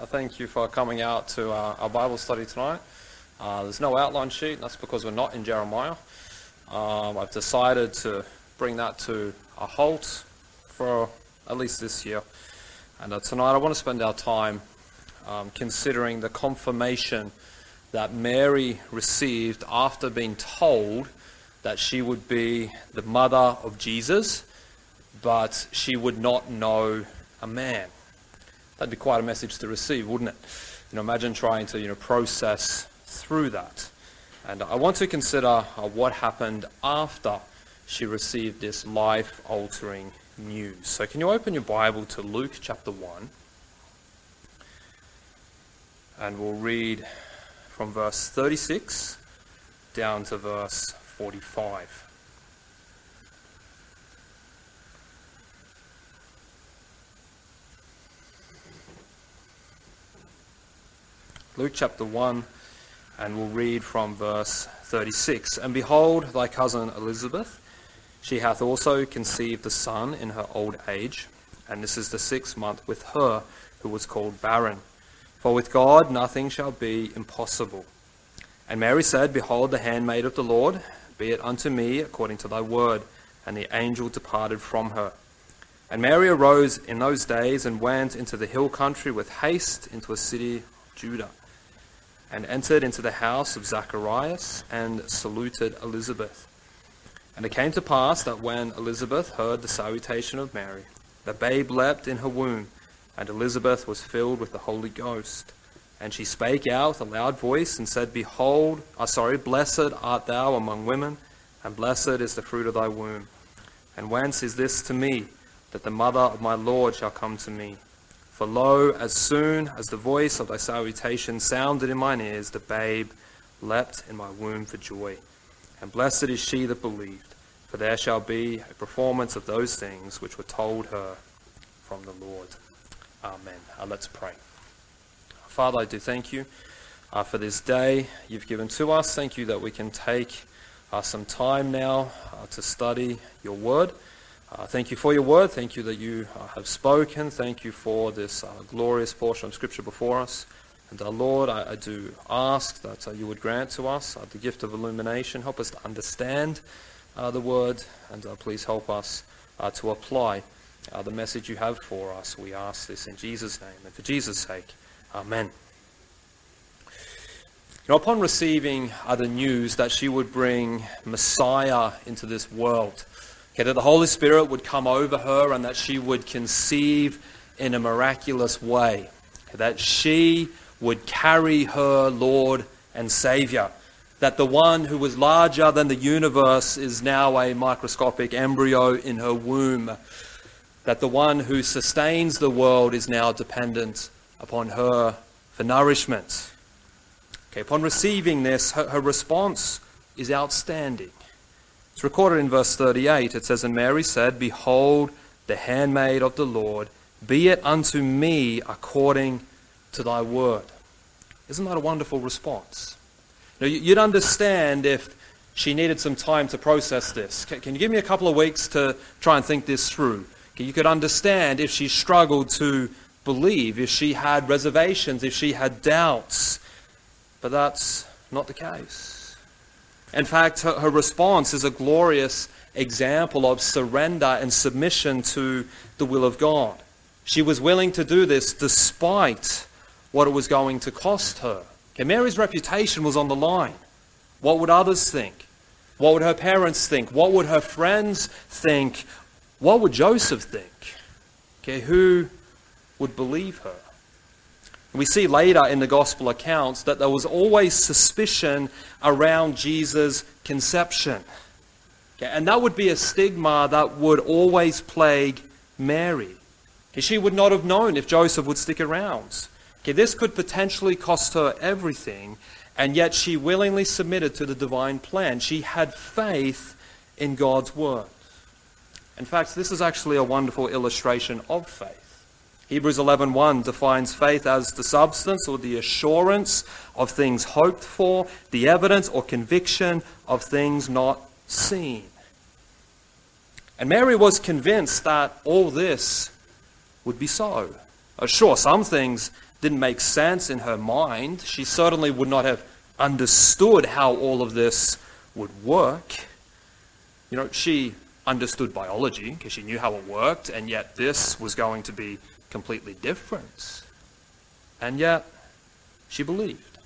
I thank you for coming out to uh, our Bible study tonight. Uh, there's no outline sheet, that's because we're not in Jeremiah. Um, I've decided to bring that to a halt for at least this year. And uh, tonight I want to spend our time um, considering the confirmation that Mary received after being told that she would be the mother of Jesus, but she would not know a man. That'd be quite a message to receive, wouldn't it? You know, imagine trying to you know process through that. And I want to consider uh, what happened after she received this life-altering news. So, can you open your Bible to Luke chapter one, and we'll read from verse 36 down to verse 45. Luke chapter 1, and we'll read from verse 36. And behold, thy cousin Elizabeth, she hath also conceived a son in her old age, and this is the sixth month with her who was called barren. For with God nothing shall be impossible. And Mary said, Behold, the handmaid of the Lord, be it unto me according to thy word. And the angel departed from her. And Mary arose in those days and went into the hill country with haste into a city of Judah and entered into the house of Zacharias and saluted Elizabeth. And it came to pass that when Elizabeth heard the salutation of Mary, the babe leapt in her womb, and Elizabeth was filled with the Holy Ghost. And she spake out with a loud voice and said, Behold, uh, sorry, blessed art thou among women, and blessed is the fruit of thy womb. And whence is this to me, that the mother of my Lord shall come to me? For lo, as soon as the voice of thy salutation sounded in mine ears, the babe leapt in my womb for joy. And blessed is she that believed, for there shall be a performance of those things which were told her from the Lord. Amen. Uh, let's pray. Father, I do thank you uh, for this day you've given to us. Thank you that we can take uh, some time now uh, to study your word. Uh, thank you for your word. Thank you that you uh, have spoken. Thank you for this uh, glorious portion of Scripture before us. And uh, Lord, I, I, do ask that uh, you would grant to us uh, the gift of illumination. Help us to understand the word, and please help us to apply the message you have for us. We ask this in Jesus' name and for Jesus' sake. Amen. Know, upon receiving the news that she would bring Messiah into this world, Okay, that the Holy Spirit would come over her and that she would conceive in a miraculous way. Okay, that she would carry her Lord and Savior. That the one who was larger than the universe is now a microscopic embryo in her womb. That the one who sustains the world is now dependent upon her for nourishment. Okay, upon receiving this, her, her response is outstanding. It's recorded in verse 38. It says, And Mary said, Behold, the handmaid of the Lord, be it unto me according to thy word. Isn't that a wonderful response? Now, you'd understand if she needed some time to process this. Can you give me a couple of weeks to try and think this through? You could understand if she struggled to believe, if she had reservations, if she had doubts. But that's not the case. In fact, her, her response is a glorious example of surrender and submission to the will of God. She was willing to do this despite what it was going to cost her. Okay, Mary's reputation was on the line. What would others think? What would her parents think? What would her friends think? What would Joseph think? Okay, who would believe her? We see later in the gospel accounts that there was always suspicion around Jesus' conception. Okay, and that would be a stigma that would always plague Mary. Okay, she would not have known if Joseph would stick around. Okay, this could potentially cost her everything, and yet she willingly submitted to the divine plan. She had faith in God's word. In fact, this is actually a wonderful illustration of faith. Hebrews 11:1 defines faith as the substance or the assurance of things hoped for, the evidence or conviction of things not seen. And Mary was convinced that all this would be so. Uh, sure, some things didn't make sense in her mind. She certainly would not have understood how all of this would work. You know, she understood biology because she knew how it worked, and yet this was going to be completely different. And yet, she believed.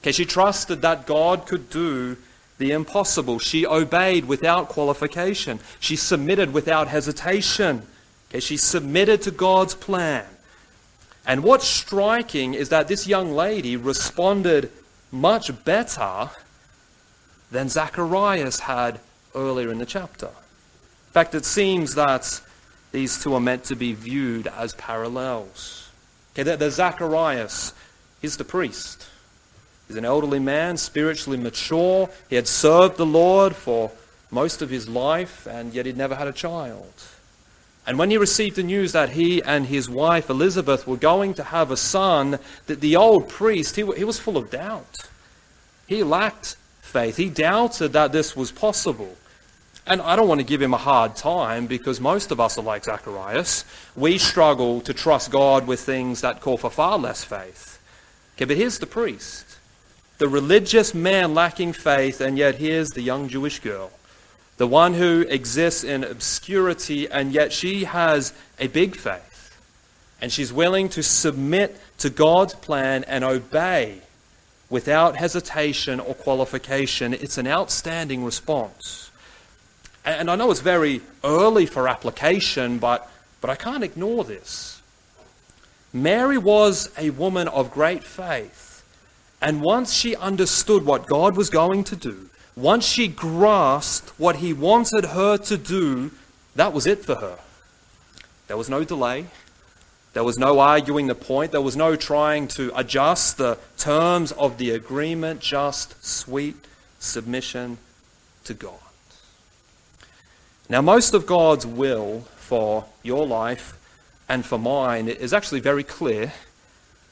Okay, she trusted that God could do the impossible. She obeyed without qualification. She submitted without hesitation. Okay, she submitted to God's plan. And what's striking is that this young lady responded much better than Zacharias had earlier in the chapter. In fact, it seems that these two are meant to be viewed as parallels. Okay, there's Zacharias, he's the priest. He's an elderly man, spiritually mature. He had served the Lord for most of his life, and yet he'd never had a child. And when he received the news that he and his wife Elizabeth were going to have a son, that the old priest, he, he was full of doubt. He lacked faith. He doubted that this was possible. And I don't want to give him a hard time because most of us are like Zacharias. We struggle to trust God with things that call for far less faith. Okay, but here's the priest, the religious man lacking faith, and yet here's the young Jewish girl the one who exists in obscurity, and yet she has a big faith. And she's willing to submit to God's plan and obey without hesitation or qualification. It's an outstanding response. And I know it's very early for application, but, but I can't ignore this. Mary was a woman of great faith. And once she understood what God was going to do, once she grasped what he wanted her to do, that was it for her. There was no delay. There was no arguing the point. There was no trying to adjust the terms of the agreement, just sweet submission to God. Now, most of God's will for your life and for mine is actually very clear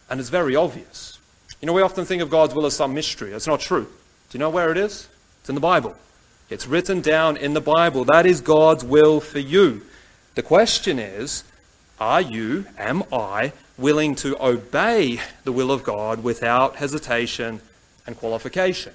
and it's very obvious. You know, we often think of God's will as some mystery. It's not true. Do you know where it is? It's in the Bible. It's written down in the Bible. That is God's will for you. The question is are you, am I, willing to obey the will of God without hesitation and qualification?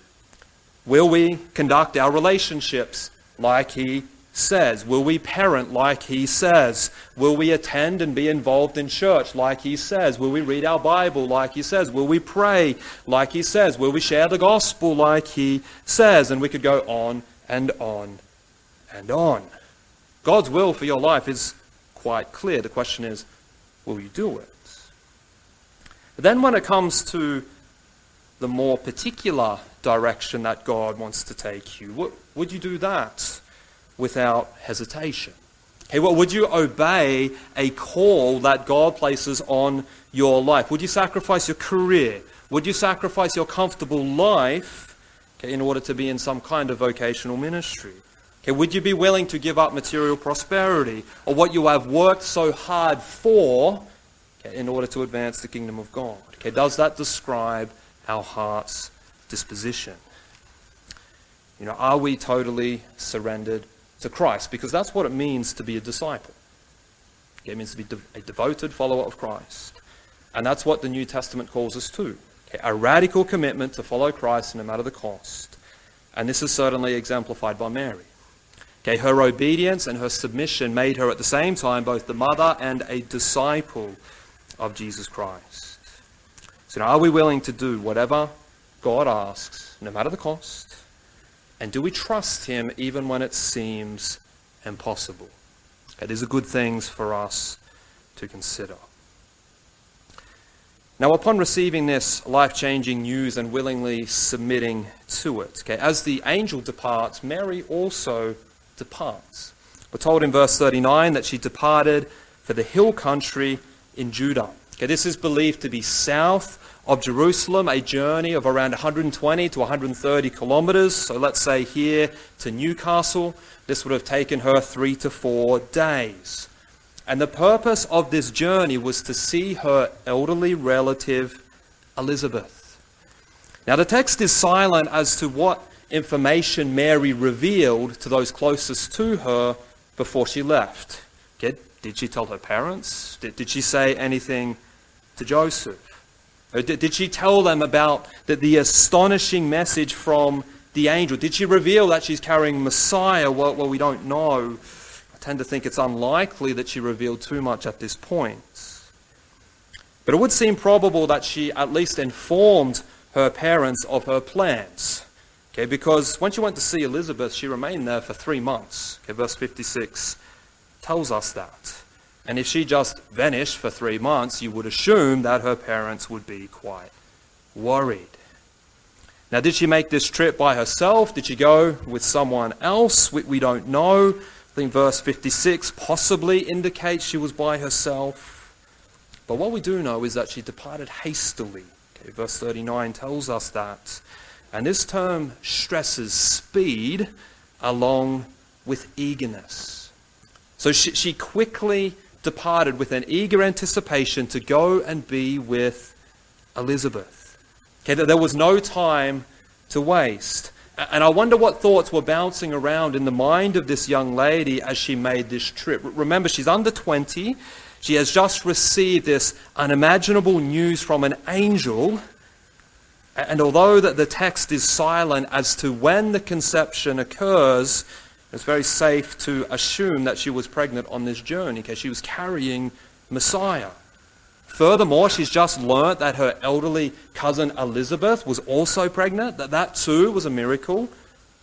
Will we conduct our relationships like He says? Will we parent like He says? Will we attend and be involved in church like He says? Will we read our Bible like He says? Will we pray like He says? Will we share the gospel like He says? And we could go on and on and on. God's will for your life is quite clear. The question is, will you do it? But then when it comes to the more particular direction that God wants to take you, would you do that? Without hesitation? Hey, well, would you obey a call that God places on your life? Would you sacrifice your career? Would you sacrifice your comfortable life okay, in order to be in some kind of vocational ministry? Okay, would you be willing to give up material prosperity or what you have worked so hard for okay, in order to advance the kingdom of God? Okay, does that describe our heart's disposition? You know, are we totally surrendered to Christ because that's what it means to be a disciple. It means to be a devoted follower of Christ. And that's what the New Testament calls us to a radical commitment to follow Christ no matter the cost. And this is certainly exemplified by Mary. Okay, her obedience and her submission made her at the same time both the mother and a disciple of Jesus Christ. So now, are we willing to do whatever God asks, no matter the cost? And do we trust Him even when it seems impossible? Okay, these are good things for us to consider. Now, upon receiving this life changing news and willingly submitting to it, okay, as the angel departs, Mary also departs. We're told in verse 39 that she departed for the hill country in Judah. Okay, this is believed to be south of Jerusalem, a journey of around 120 to 130 kilometers. So let's say here to Newcastle, this would have taken her three to four days. And the purpose of this journey was to see her elderly relative, Elizabeth. Now, the text is silent as to what information Mary revealed to those closest to her before she left. Did she tell her parents? Did, did she say anything to Joseph? Uh, did, did she tell them about the, the astonishing message from the angel? Did she reveal that she's carrying Messiah? Well, well, we don't know. I tend to think it's unlikely that she revealed too much at this point. But it would seem probable that she at least informed her parents of her plans. Okay, because when she went to see Elizabeth, she remained there for three months. Okay, verse 56 tells us that. And if she just vanished for three months, you would assume that her parents would be quite worried. Now, did she make this trip by herself? Did she go with someone else? We, we don't know. I think verse 56 possibly indicates she was by herself. But what we do know is that she departed hastily. Okay, verse 39 tells us that. And this term stresses speed along with eagerness. So she, she quickly departed with an eager anticipation to go and be with Elizabeth. Okay, there was no time to waste. And I wonder what thoughts were bouncing around in the mind of this young lady as she made this trip. Remember, she's under 20. She has just received this unimaginable news from an angel. And although that the text is silent as to when the conception occurs, it's very safe to assume that she was pregnant on this journey because she was carrying Messiah. Furthermore, she's just learnt that her elderly cousin Elizabeth was also pregnant, that that too was a miracle.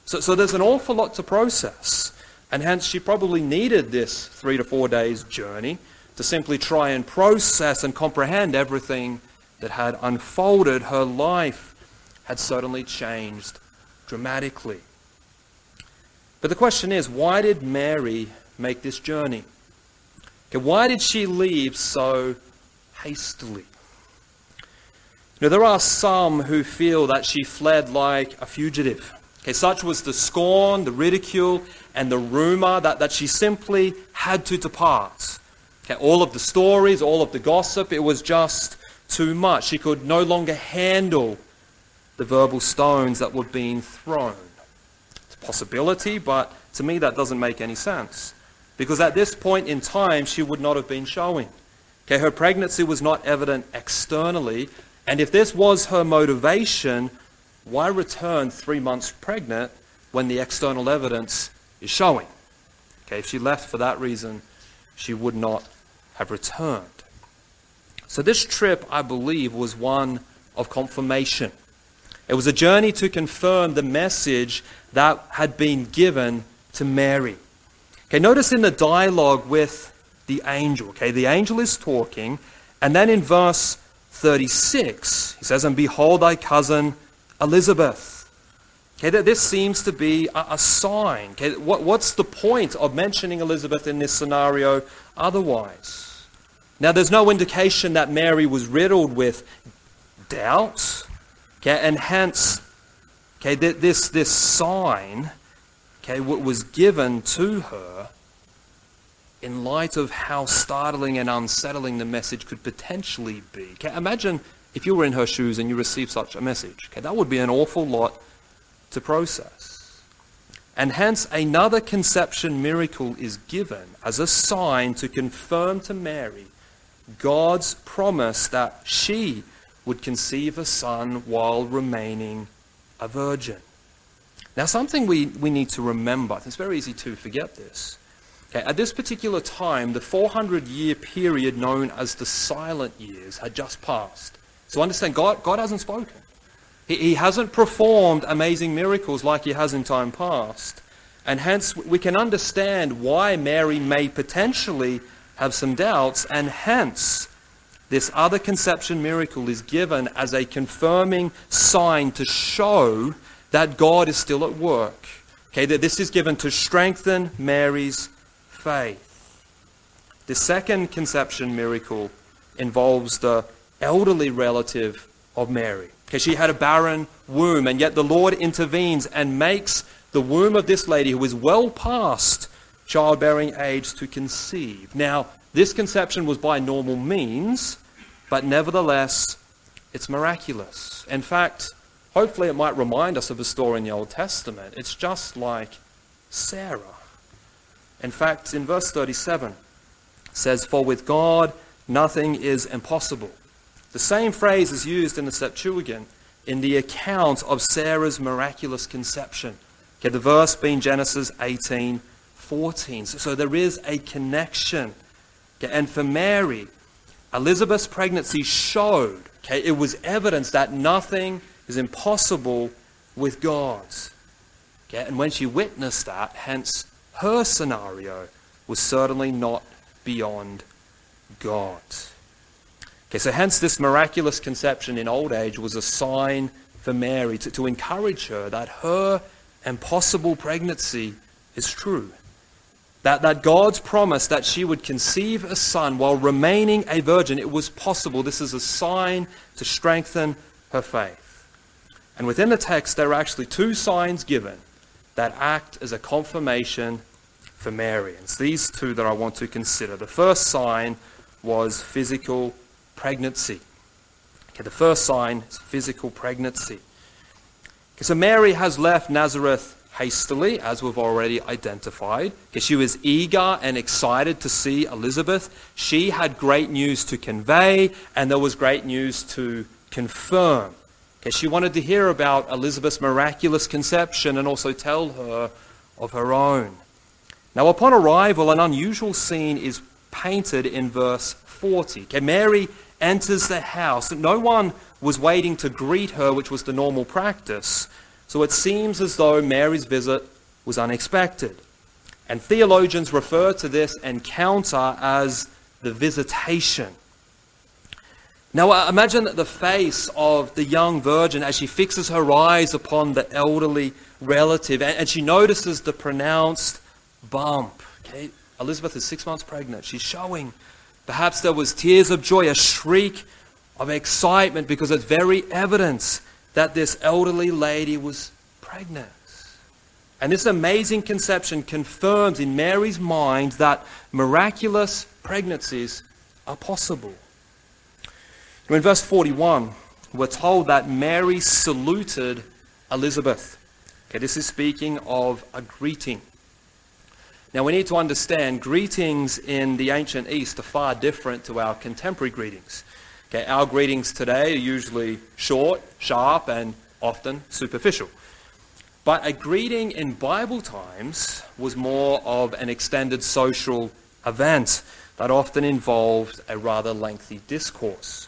So, so there's an awful lot to process. And hence, she probably needed this three to four days journey to simply try and process and comprehend everything that had unfolded. Her life had certainly changed dramatically. But the question is, why did Mary make this journey? Okay, why did she leave so hastily. Now, there are some who feel that she fled like a fugitive. Okay, such was the scorn, the ridicule, and the rumor that, that she simply had to depart. Okay, all of the stories, all of the gossip, it was just too much. She could no longer handle the verbal stones that were being thrown. Possibility, but to me that doesn't make any sense. Because at this point in time, she would not have been showing. Okay, her pregnancy was not evident externally, and if this was her motivation, why return three months pregnant when the external evidence is showing? Okay, if she left for that reason, she would not have returned. So this trip, I believe, was one of confirmation. It was a journey to confirm the message that had been given to Mary. Okay, notice in the dialogue with the angel. Okay, the angel is talking, and then in verse 36, he says, And behold thy cousin Elizabeth. Okay, that this seems to be a, sign. Okay, what, what's the point of mentioning Elizabeth in this scenario otherwise? Now, there's no indication that Mary was riddled with doubts, okay, and hence, okay, this, this sign, okay, was given to her in light of how startling and unsettling the message could potentially be. Okay, imagine if you were in her shoes and you received such a message. Okay, that would be an awful lot to process. And hence, another conception miracle is given as a sign to confirm to Mary God's promise that she would conceive a son while remaining a virgin. Now, something we, we need to remember, it's very easy to forget this Okay, at this particular time, the 400 year period known as the silent years had just passed. So understand, God, God hasn't spoken. He, he hasn't performed amazing miracles like he has in time past. And hence, we can understand why Mary may potentially have some doubts, and hence, this other conception miracle is given as a confirming sign to show that God is still at work. Okay, that this is given to strengthen Mary's faith. The second conception miracle involves the elderly relative of Mary. Because she had a barren womb, and yet the Lord intervenes and makes the womb of this lady, who is well past childbearing age, to conceive. Now, this conception was by normal means, but nevertheless, it's miraculous. In fact, hopefully, it might remind us of a story in the Old Testament. It's just like Sarah. In fact, in verse 37, says, For with God nothing is impossible. The same phrase is used in the Septuagint in the account of Sarah's miraculous conception. Okay, the verse being Genesis 18 14. So, so there is a connection. Okay, and for Mary, Elizabeth's pregnancy showed, okay, it was evidence that nothing is impossible with God. Okay, and when she witnessed that, hence her scenario was certainly not beyond God. Okay, so hence this miraculous conception in old age was a sign for Mary to, to encourage her that her impossible pregnancy is true. That, that God's promise that she would conceive a son while remaining a virgin, it was possible. This is a sign to strengthen her faith. And within the text, there are actually two signs given that act as a confirmation for Mary. And it's these two that I want to consider. The first sign was physical pregnancy. Okay, the first sign is physical pregnancy. Okay, so Mary has left Nazareth hastily, as we've already identified, because she was eager and excited to see Elizabeth. She had great news to convey, and there was great news to confirm. Okay, she wanted to hear about Elizabeth's miraculous conception and also tell her of her own. Now, upon arrival, an unusual scene is painted in verse 40. Okay, Mary enters the house. No one was waiting to greet her, which was the normal practice. So it seems as though Mary's visit was unexpected. And theologians refer to this encounter as the visitation. Now imagine the face of the young virgin as she fixes her eyes upon the elderly relative and, she notices the pronounced bump. Okay? Elizabeth is six months pregnant. She's showing. Perhaps there was tears of joy, a shriek of excitement because it's very evidence that this elderly lady was pregnant. And this amazing conception confirms in Mary's mind that miraculous pregnancies are possible. In verse 41, we're told that Mary saluted Elizabeth. Okay, this is speaking of a greeting. Now we need to understand greetings in the ancient East are far different to our contemporary greetings. Okay, our greetings today are usually short, sharp, and often superficial. But a greeting in Bible times was more of an extended social event that often involved a rather lengthy discourse.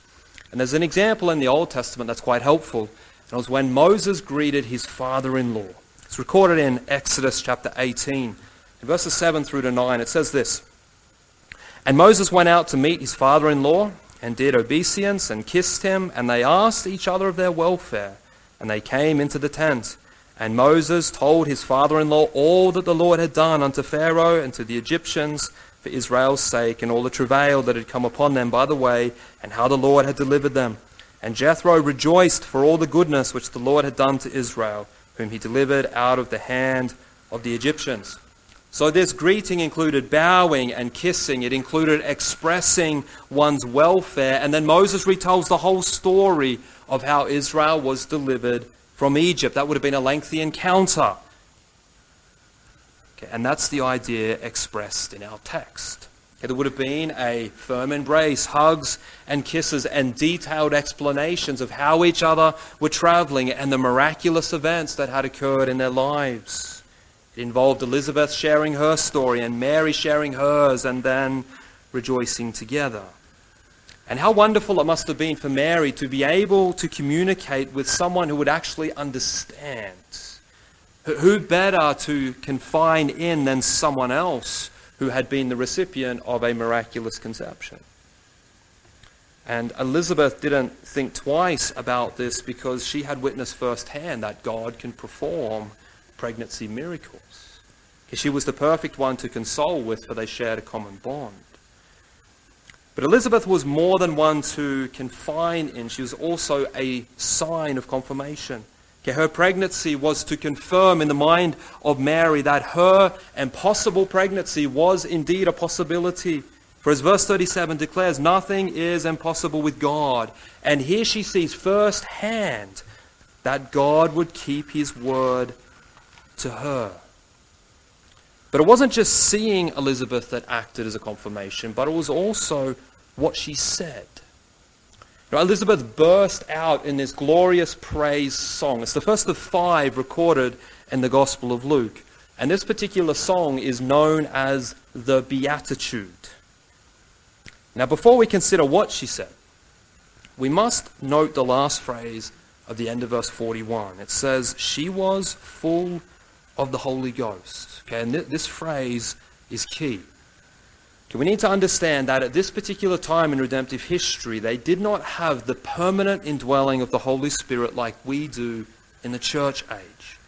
And there's an example in the Old Testament that's quite helpful. It was when Moses greeted his father in law. It's recorded in Exodus chapter 18. In verses 7 through to 9, it says this And Moses went out to meet his father in law, and did obeisance, and kissed him, and they asked each other of their welfare. And they came into the tent. And Moses told his father in law all that the Lord had done unto Pharaoh and to the Egyptians for Israel's sake, and all the travail that had come upon them by the way, and how the Lord had delivered them. And Jethro rejoiced for all the goodness which the Lord had done to Israel, whom he delivered out of the hand of the Egyptians. So this greeting included bowing and kissing. It included expressing one's welfare. And then Moses retells the whole story of how Israel was delivered from Egypt. That would have been a lengthy encounter. Okay, and that's the idea expressed in our text. Okay, there would have been a firm embrace, hugs and kisses, and detailed explanations of how each other were traveling and the miraculous events that had occurred in their lives. It involved Elizabeth sharing her story and Mary sharing hers and then rejoicing together. And how wonderful it must have been for Mary to be able to communicate with someone who would actually understand. Who better to confine in than someone else who had been the recipient of a miraculous conception? And Elizabeth didn't think twice about this because she had witnessed firsthand that God can perform pregnancy miracles. She was the perfect one to console with, for they shared a common bond. But Elizabeth was more than one to confine in. She was also a sign of confirmation. Her pregnancy was to confirm in the mind of Mary that her impossible pregnancy was indeed a possibility. For as verse 37 declares, nothing is impossible with God. And here she sees firsthand that God would keep his word to her. But it wasn't just seeing Elizabeth that acted as a confirmation, but it was also what she said. Now, Elizabeth burst out in this glorious praise song. It's the first of five recorded in the Gospel of Luke. And this particular song is known as the Beatitude. Now, before we consider what she said, we must note the last phrase of the end of verse 41. It says, She was full of the Holy Ghost. Okay, and th- this phrase is key. Okay, we need to understand that at this particular time in redemptive history, they did not have the permanent indwelling of the Holy Spirit like we do in the church age.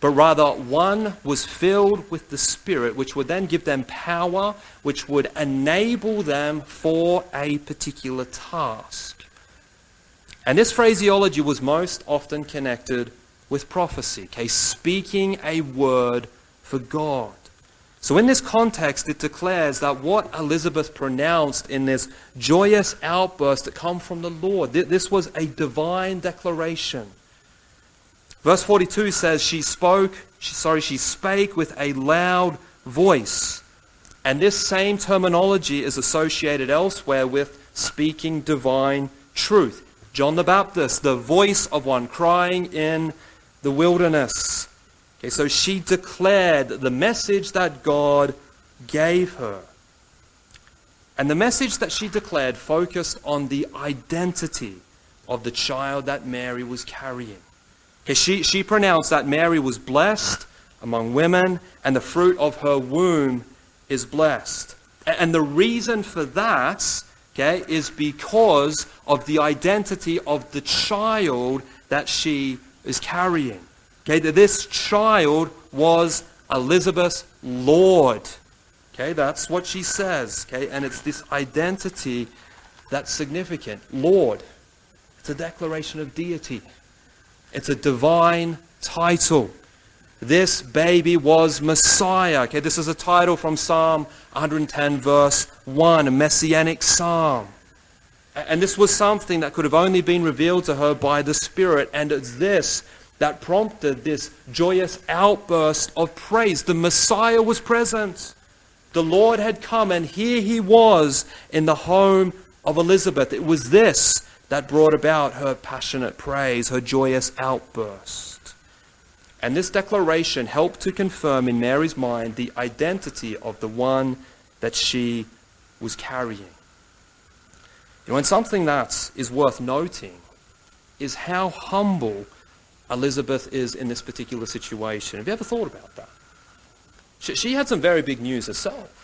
But rather, one was filled with the Spirit, which would then give them power, which would enable them for a particular task. And this phraseology was most often connected with prophecy, okay, speaking a word for God. So, in this context, it declares that what Elizabeth pronounced in this joyous outburst that come from the Lord, this was a divine declaration. Verse 42 says, She spoke, she, sorry, she spake with a loud voice. And this same terminology is associated elsewhere with speaking divine truth. John the Baptist, the voice of one crying in the wilderness. Okay, so she declared the message that God gave her. And the message that she declared focused on the identity of the child that Mary was carrying. Okay, she, she pronounced that Mary was blessed among women, and the fruit of her womb is blessed. And the reason for that okay, is because of the identity of the child that she is carrying. Okay, that this child was Elizabeth's Lord. Okay, that's what she says. Okay, and it's this identity that's significant. Lord. It's a declaration of deity. It's a divine title. This baby was Messiah. Okay, this is a title from Psalm 110, verse 1, a messianic psalm. And this was something that could have only been revealed to her by the Spirit. And it's this that prompted this joyous outburst of praise. The Messiah was present. The Lord had come, and here he was in the home of Elizabeth. It was this that brought about her passionate praise, her joyous outburst. And this declaration helped to confirm in Mary's mind the identity of the one that she was carrying. You know, and something that is worth noting is how humble Elizabeth is in this particular situation. Have you ever thought about that? She, she had some very big news herself.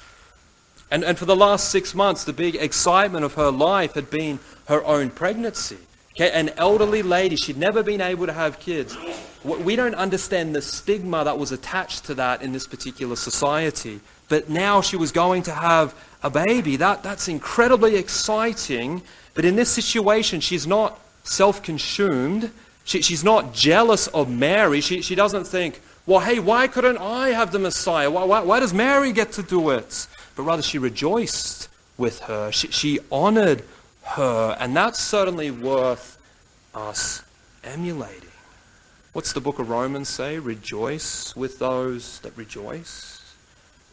And, and for the last six months, the big excitement of her life had been her own pregnancy. Okay, an elderly lady, she'd never been able to have kids. We don't understand the stigma that was attached to that in this particular society. But now she was going to have a baby. That, that's incredibly exciting. But in this situation, she's not self consumed. She, she's not jealous of Mary. She, she doesn't think, well, hey, why couldn't I have the Messiah? Why, why, why does Mary get to do it? But rather, she rejoiced with her. She, she honored her. And that's certainly worth us emulating. What's the book of Romans say? Rejoice with those that rejoice.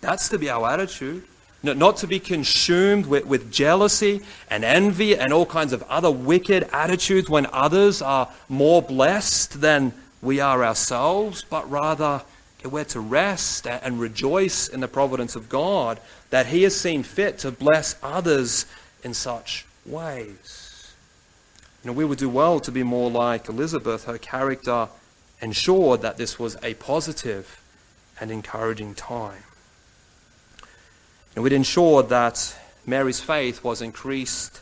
That's to be our attitude. Not to be consumed with, with jealousy and envy and all kinds of other wicked attitudes when others are more blessed than we are ourselves, but rather we're to rest and rejoice in the providence of God that He has seen fit to bless others in such ways. You know, we would do well to be more like Elizabeth. Her character ensured that this was a positive and encouraging time. And we'd ensure that Mary's faith was increased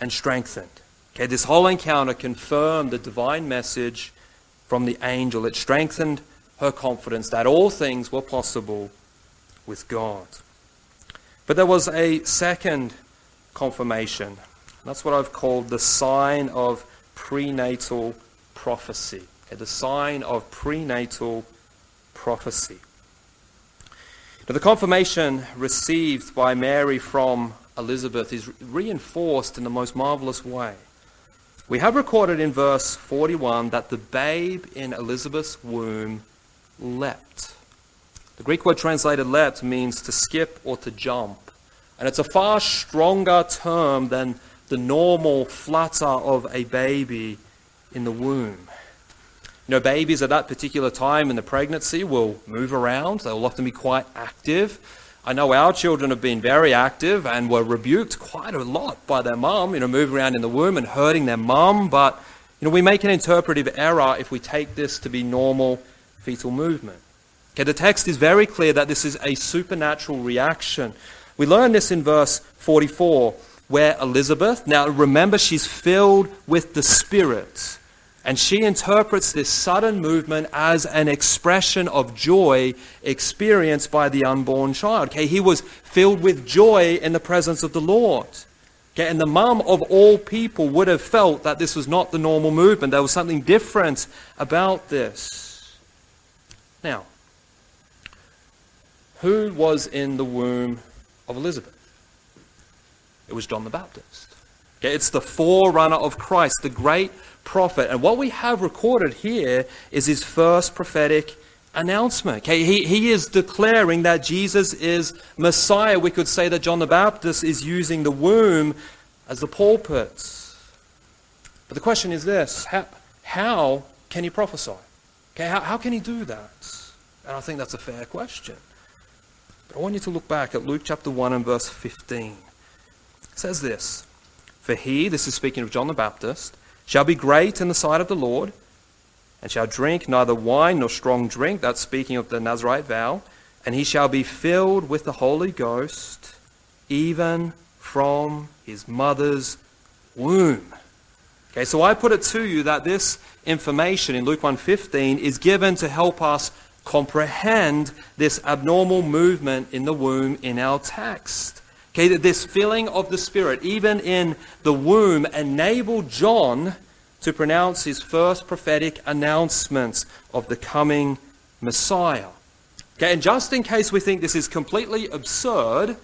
and strengthened. Okay, this whole encounter confirmed the divine message from the angel. It strengthened her confidence that all things were possible with God. But there was a second confirmation. That's what I've called the sign of prenatal prophecy. Okay, the sign of prenatal prophecy. Now, the confirmation received by Mary from Elizabeth is reinforced in the most marvelous way. We have recorded in verse 41 that the babe in Elizabeth's womb leapt. The Greek word translated leapt means to skip or to jump. And it's a far stronger term than the normal flutter of a baby in the womb. You know, babies at that particular time in the pregnancy will move around, they'll often be quite active. I know our children have been very active and were rebuked quite a lot by their mum, you know, moving around in the womb and hurting their mum, but you know, we make an interpretive error if we take this to be normal fetal movement. Okay, the text is very clear that this is a supernatural reaction. We learn this in verse 44, where Elizabeth, now remember, she's filled with the Spirit. And she interprets this sudden movement as an expression of joy experienced by the unborn child. Okay, he was filled with joy in the presence of the Lord. Okay, and the mum of all people would have felt that this was not the normal movement. There was something different about this. Now, who was in the womb of Elizabeth? It was John the Baptist. Okay, it's the forerunner of Christ, the great prophet. And what we have recorded here is his first prophetic announcement. Okay, he, he is declaring that Jesus is Messiah. We could say that John the Baptist is using the womb as the pulpit. But the question is this how, how can he prophesy? Okay, how, how can he do that? And I think that's a fair question. But I want you to look back at Luke chapter 1 and verse 15. It says this For he, this is speaking of John the Baptist, shall be great in the sight of the Lord, and shall drink neither wine nor strong drink. That's speaking of the Nazarite vow. And he shall be filled with the Holy Ghost, even from his mother's womb. Okay, so I put it to you that this information in Luke 1:15 is given to help us comprehend this abnormal movement in the womb in our text. Okay, that this filling of the Spirit, even in the womb, enabled John to pronounce his first prophetic announcements of the coming Messiah. Okay, and just in case we think this is completely absurd,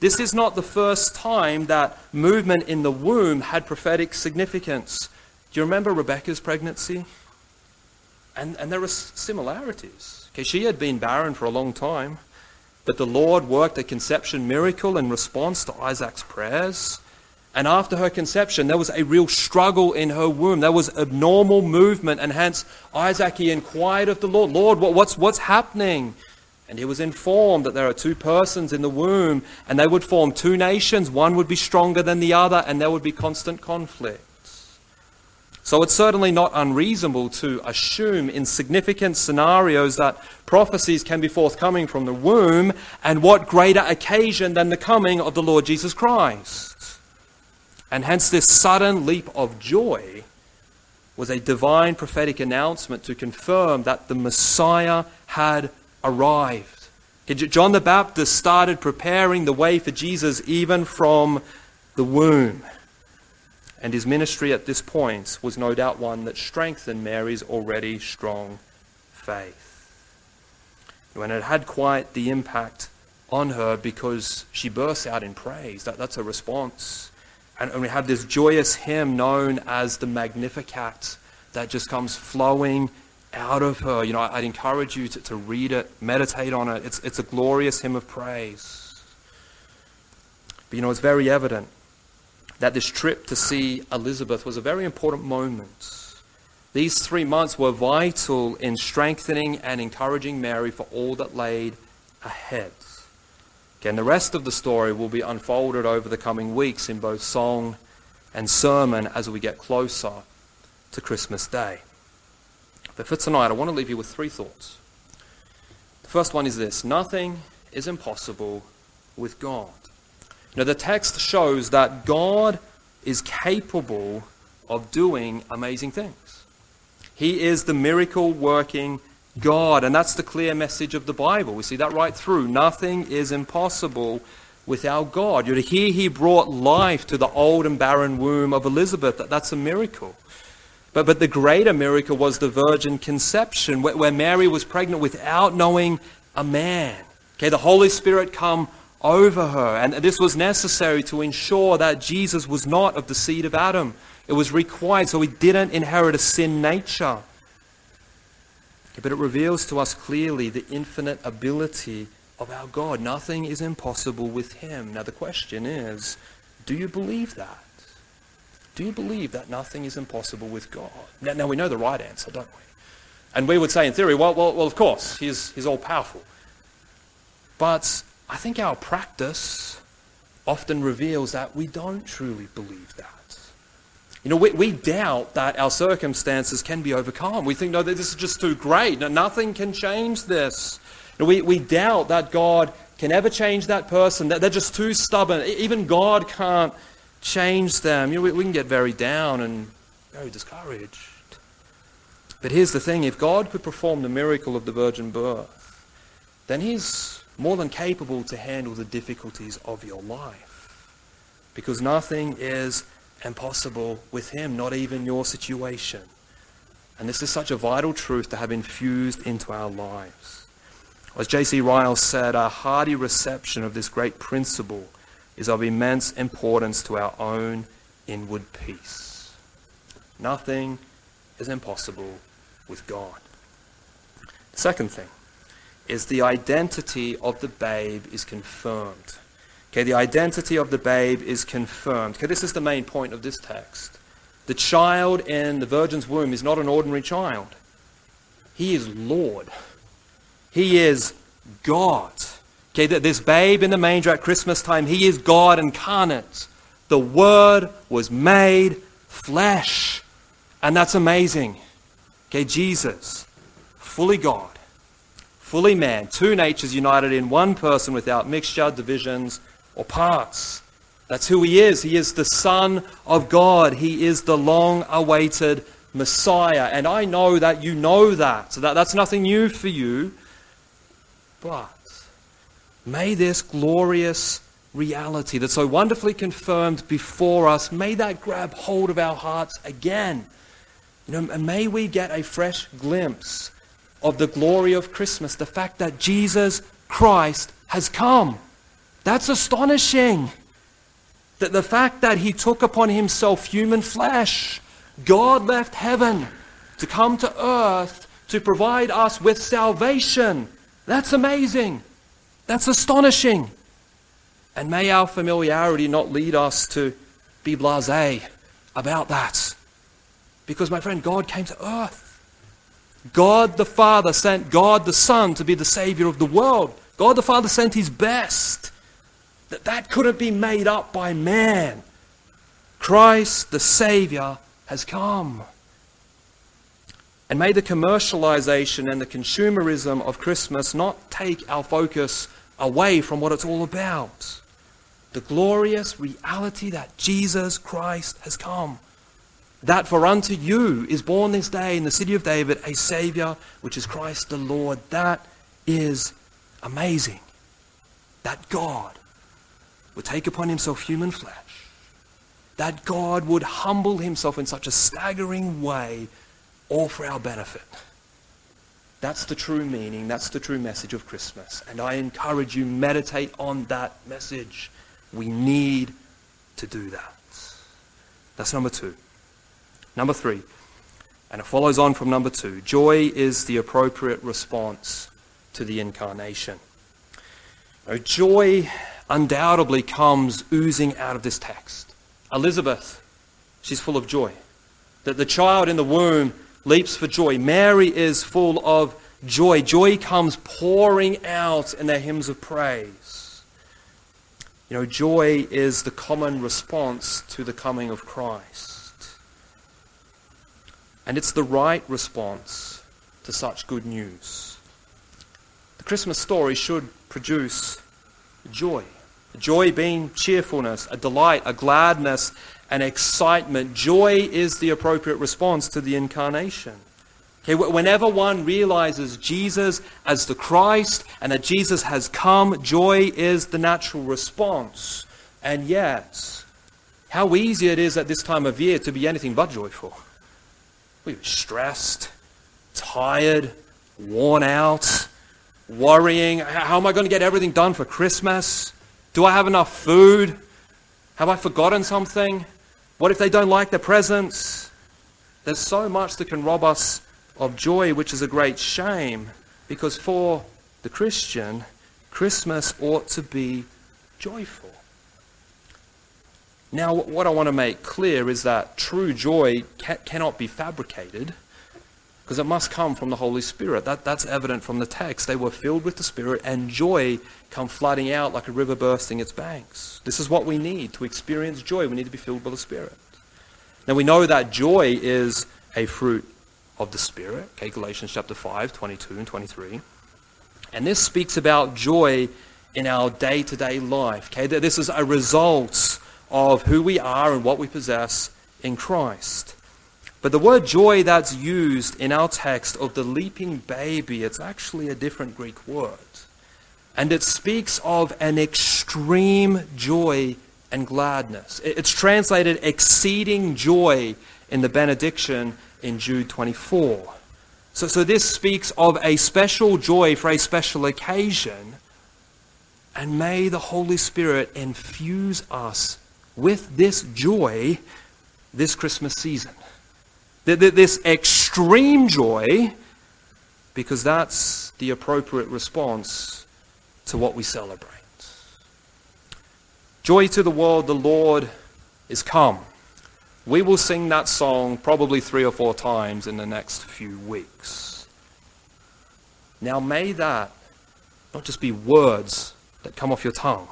this is not the first time that movement in the womb had prophetic significance. Do you remember Rebecca's pregnancy? And, and there are similarities. Okay, she had been barren for a long time, but the Lord worked a conception miracle in response to Isaac's prayers. And after her conception, there was a real struggle in her womb. There was abnormal movement, and hence Isaac he inquired of the Lord, Lord, what's, what's happening? And he was informed that there are two persons in the womb, and they would form two nations. One would be stronger than the other, and there would be constant conflict. So it's certainly not unreasonable to assume in significant scenarios that prophecies can be forthcoming from the womb, and what greater occasion than the coming of the Lord Jesus Christ? And hence, this sudden leap of joy was a divine prophetic announcement to confirm that the Messiah had arrived. John the Baptist started preparing the way for Jesus even from the womb. And his ministry at this point was no doubt one that strengthened Mary's already strong faith. And it had quite the impact on her because she bursts out in praise. That, that's a response. And, and we have this joyous hymn known as the Magnificat that just comes flowing out of her. You know, I'd encourage you to, to read it, meditate on it. It's, it's a glorious hymn of praise. But you know, it's very evident that this trip to see Elizabeth was a very important moment. These three months were vital in strengthening and encouraging Mary for all that laid ahead. Again, the rest of the story will be unfolded over the coming weeks in both song and sermon as we get closer to Christmas Day. But for tonight, I want to leave you with three thoughts. The first one is this nothing is impossible with God. Now, the text shows that God is capable of doing amazing things. He is the miracle working God, and that's the clear message of the Bible. We see that right through. Nothing is impossible with our God. You're to hear He brought life to the old and barren womb of Elizabeth. That's a miracle. But, but the greater miracle was the virgin conception, where, where Mary was pregnant without knowing a man. Okay, the Holy Spirit come over her. And this was necessary to ensure that Jesus was not of the seed of Adam. It was required so he didn't inherit a sin nature. But it reveals to us clearly the infinite ability of our God. Nothing is impossible with him. Now, the question is do you believe that? Do you believe that nothing is impossible with God? Now, now we know the right answer, don't we? And we would say in theory, well, well, well of course, he's, he's all powerful. But I think our practice often reveals that we don't truly believe that. You know, we, we doubt that our circumstances can be overcome. We think, no, that this is just too great. No, nothing can change this. You know, we, we doubt that God can ever change that person, that they're just too stubborn. Even God can't change them. You know, we, we can get very down and very discouraged. But here's the thing if God could perform the miracle of the virgin birth, then He's more than capable to handle the difficulties of your life. Because nothing is impossible with Him, not even your situation. And this is such a vital truth to have infused into our lives. As J.C. Ryle said, a hearty reception of this great principle is of immense importance to our own inward peace. Nothing is impossible with God. Second thing is the identity of the babe is confirmed. Okay, the identity of the babe is confirmed. Okay, this is the main point of this text. The child in the virgin's womb is not an ordinary child. He is Lord. He is God. Okay, this babe in the manger at Christmas time, he is God incarnate. The Word was made flesh. And that's amazing. Okay, Jesus, fully God, fully man, two natures united in one person without mixture, divisions, or parts. That's who he is. He is the Son of God. He is the long awaited Messiah. And I know that you know that. So that, that's nothing new for you. But may this glorious reality that's so wonderfully confirmed before us, may that grab hold of our hearts again. You know, and may we get a fresh glimpse of the glory of Christmas, the fact that Jesus Christ has come. That's astonishing. That the fact that he took upon himself human flesh, God left heaven to come to earth to provide us with salvation. That's amazing. That's astonishing. And may our familiarity not lead us to be blase about that. Because, my friend, God came to earth. God the Father sent God the Son to be the Savior of the world. God the Father sent His best that that couldn't be made up by man. Christ, the Savior, has come. And may the commercialization and the consumerism of Christmas not take our focus away from what it's all about. The glorious reality that Jesus Christ has come. That for unto you is born this day in the city of David a Savior, which is Christ the Lord. That is amazing. That God would take upon himself human flesh, that God would humble himself in such a staggering way, all for our benefit. That's the true meaning, that's the true message of Christmas. And I encourage you, meditate on that message. We need to do that. That's number two. Number three, and it follows on from number two joy is the appropriate response to the incarnation. Now, joy undoubtedly comes oozing out of this text. Elizabeth, she's full of joy. That the child in the womb leaps for joy. Mary is full of joy. Joy comes pouring out in their hymns of praise. You know, joy is the common response to the coming of Christ. And it's the right response to such good news. The Christmas story should produce joy. Joy being cheerfulness, a delight, a gladness, an excitement. Joy is the appropriate response to the incarnation. Okay, whenever one realizes Jesus as the Christ and that Jesus has come, joy is the natural response. And yet, how easy it is at this time of year to be anything but joyful. We're stressed, tired, worn out, worrying. How am I going to get everything done for Christmas? Do I have enough food? Have I forgotten something? What if they don't like the presents? There's so much that can rob us of joy, which is a great shame, because for the Christian, Christmas ought to be joyful. Now, what I want to make clear is that true joy ca- cannot be fabricated because it must come from the Holy Spirit. That, that's evident from the text. They were filled with the Spirit, and joy come flooding out like a river bursting its banks. This is what we need to experience joy. We need to be filled by the Spirit. Now, we know that joy is a fruit of the Spirit. Okay, Galatians chapter 5, 22 and 23. And this speaks about joy in our day-to-day life. Okay, this is a result of who we are and what we possess in Christ. But the word joy that's used in our text of the leaping baby, it's actually a different Greek word. And it speaks of an extreme joy and gladness. It's translated exceeding joy in the benediction in Jude 24. So, so this speaks of a special joy for a special occasion. And may the Holy Spirit infuse us with this joy this Christmas season this extreme joy, because that's the appropriate response to what we celebrate. Joy to the world, the Lord is come. We will sing that song probably three or four times in the next few weeks. Now, may that not just be words that come off your tongue,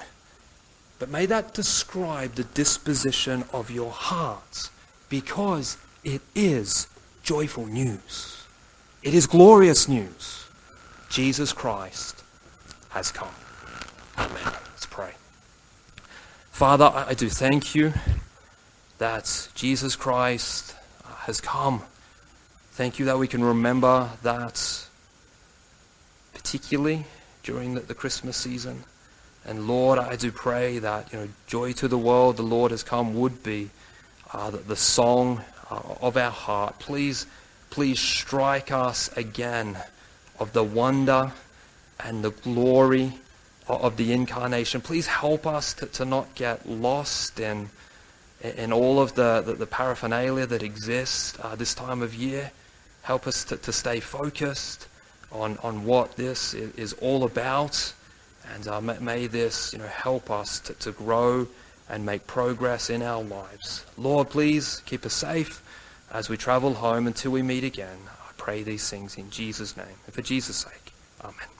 but may that describe the disposition of your heart, because it is joyful news. It is glorious news. Jesus Christ has come. Amen. Let's pray. Father, I do thank you that Jesus Christ uh, has come. Thank you that we can remember that particularly during the, the Christmas season. And Lord, I do pray that you know, joy to the world, the Lord has come, would be uh, the, the song uh, of our heart. Please, please strike us again of the wonder and the glory of the incarnation. Please help us to, to not get lost in, in all of the, the, the paraphernalia that exists uh, this time of year. Help us to, to stay focused on, on what this is, is all about. And uh, may, may, this you know, help us to, to grow and make progress in our lives. Lord, please keep us safe as we travel home until we meet again. I pray these things in Jesus' name and for Jesus' sake. Amen.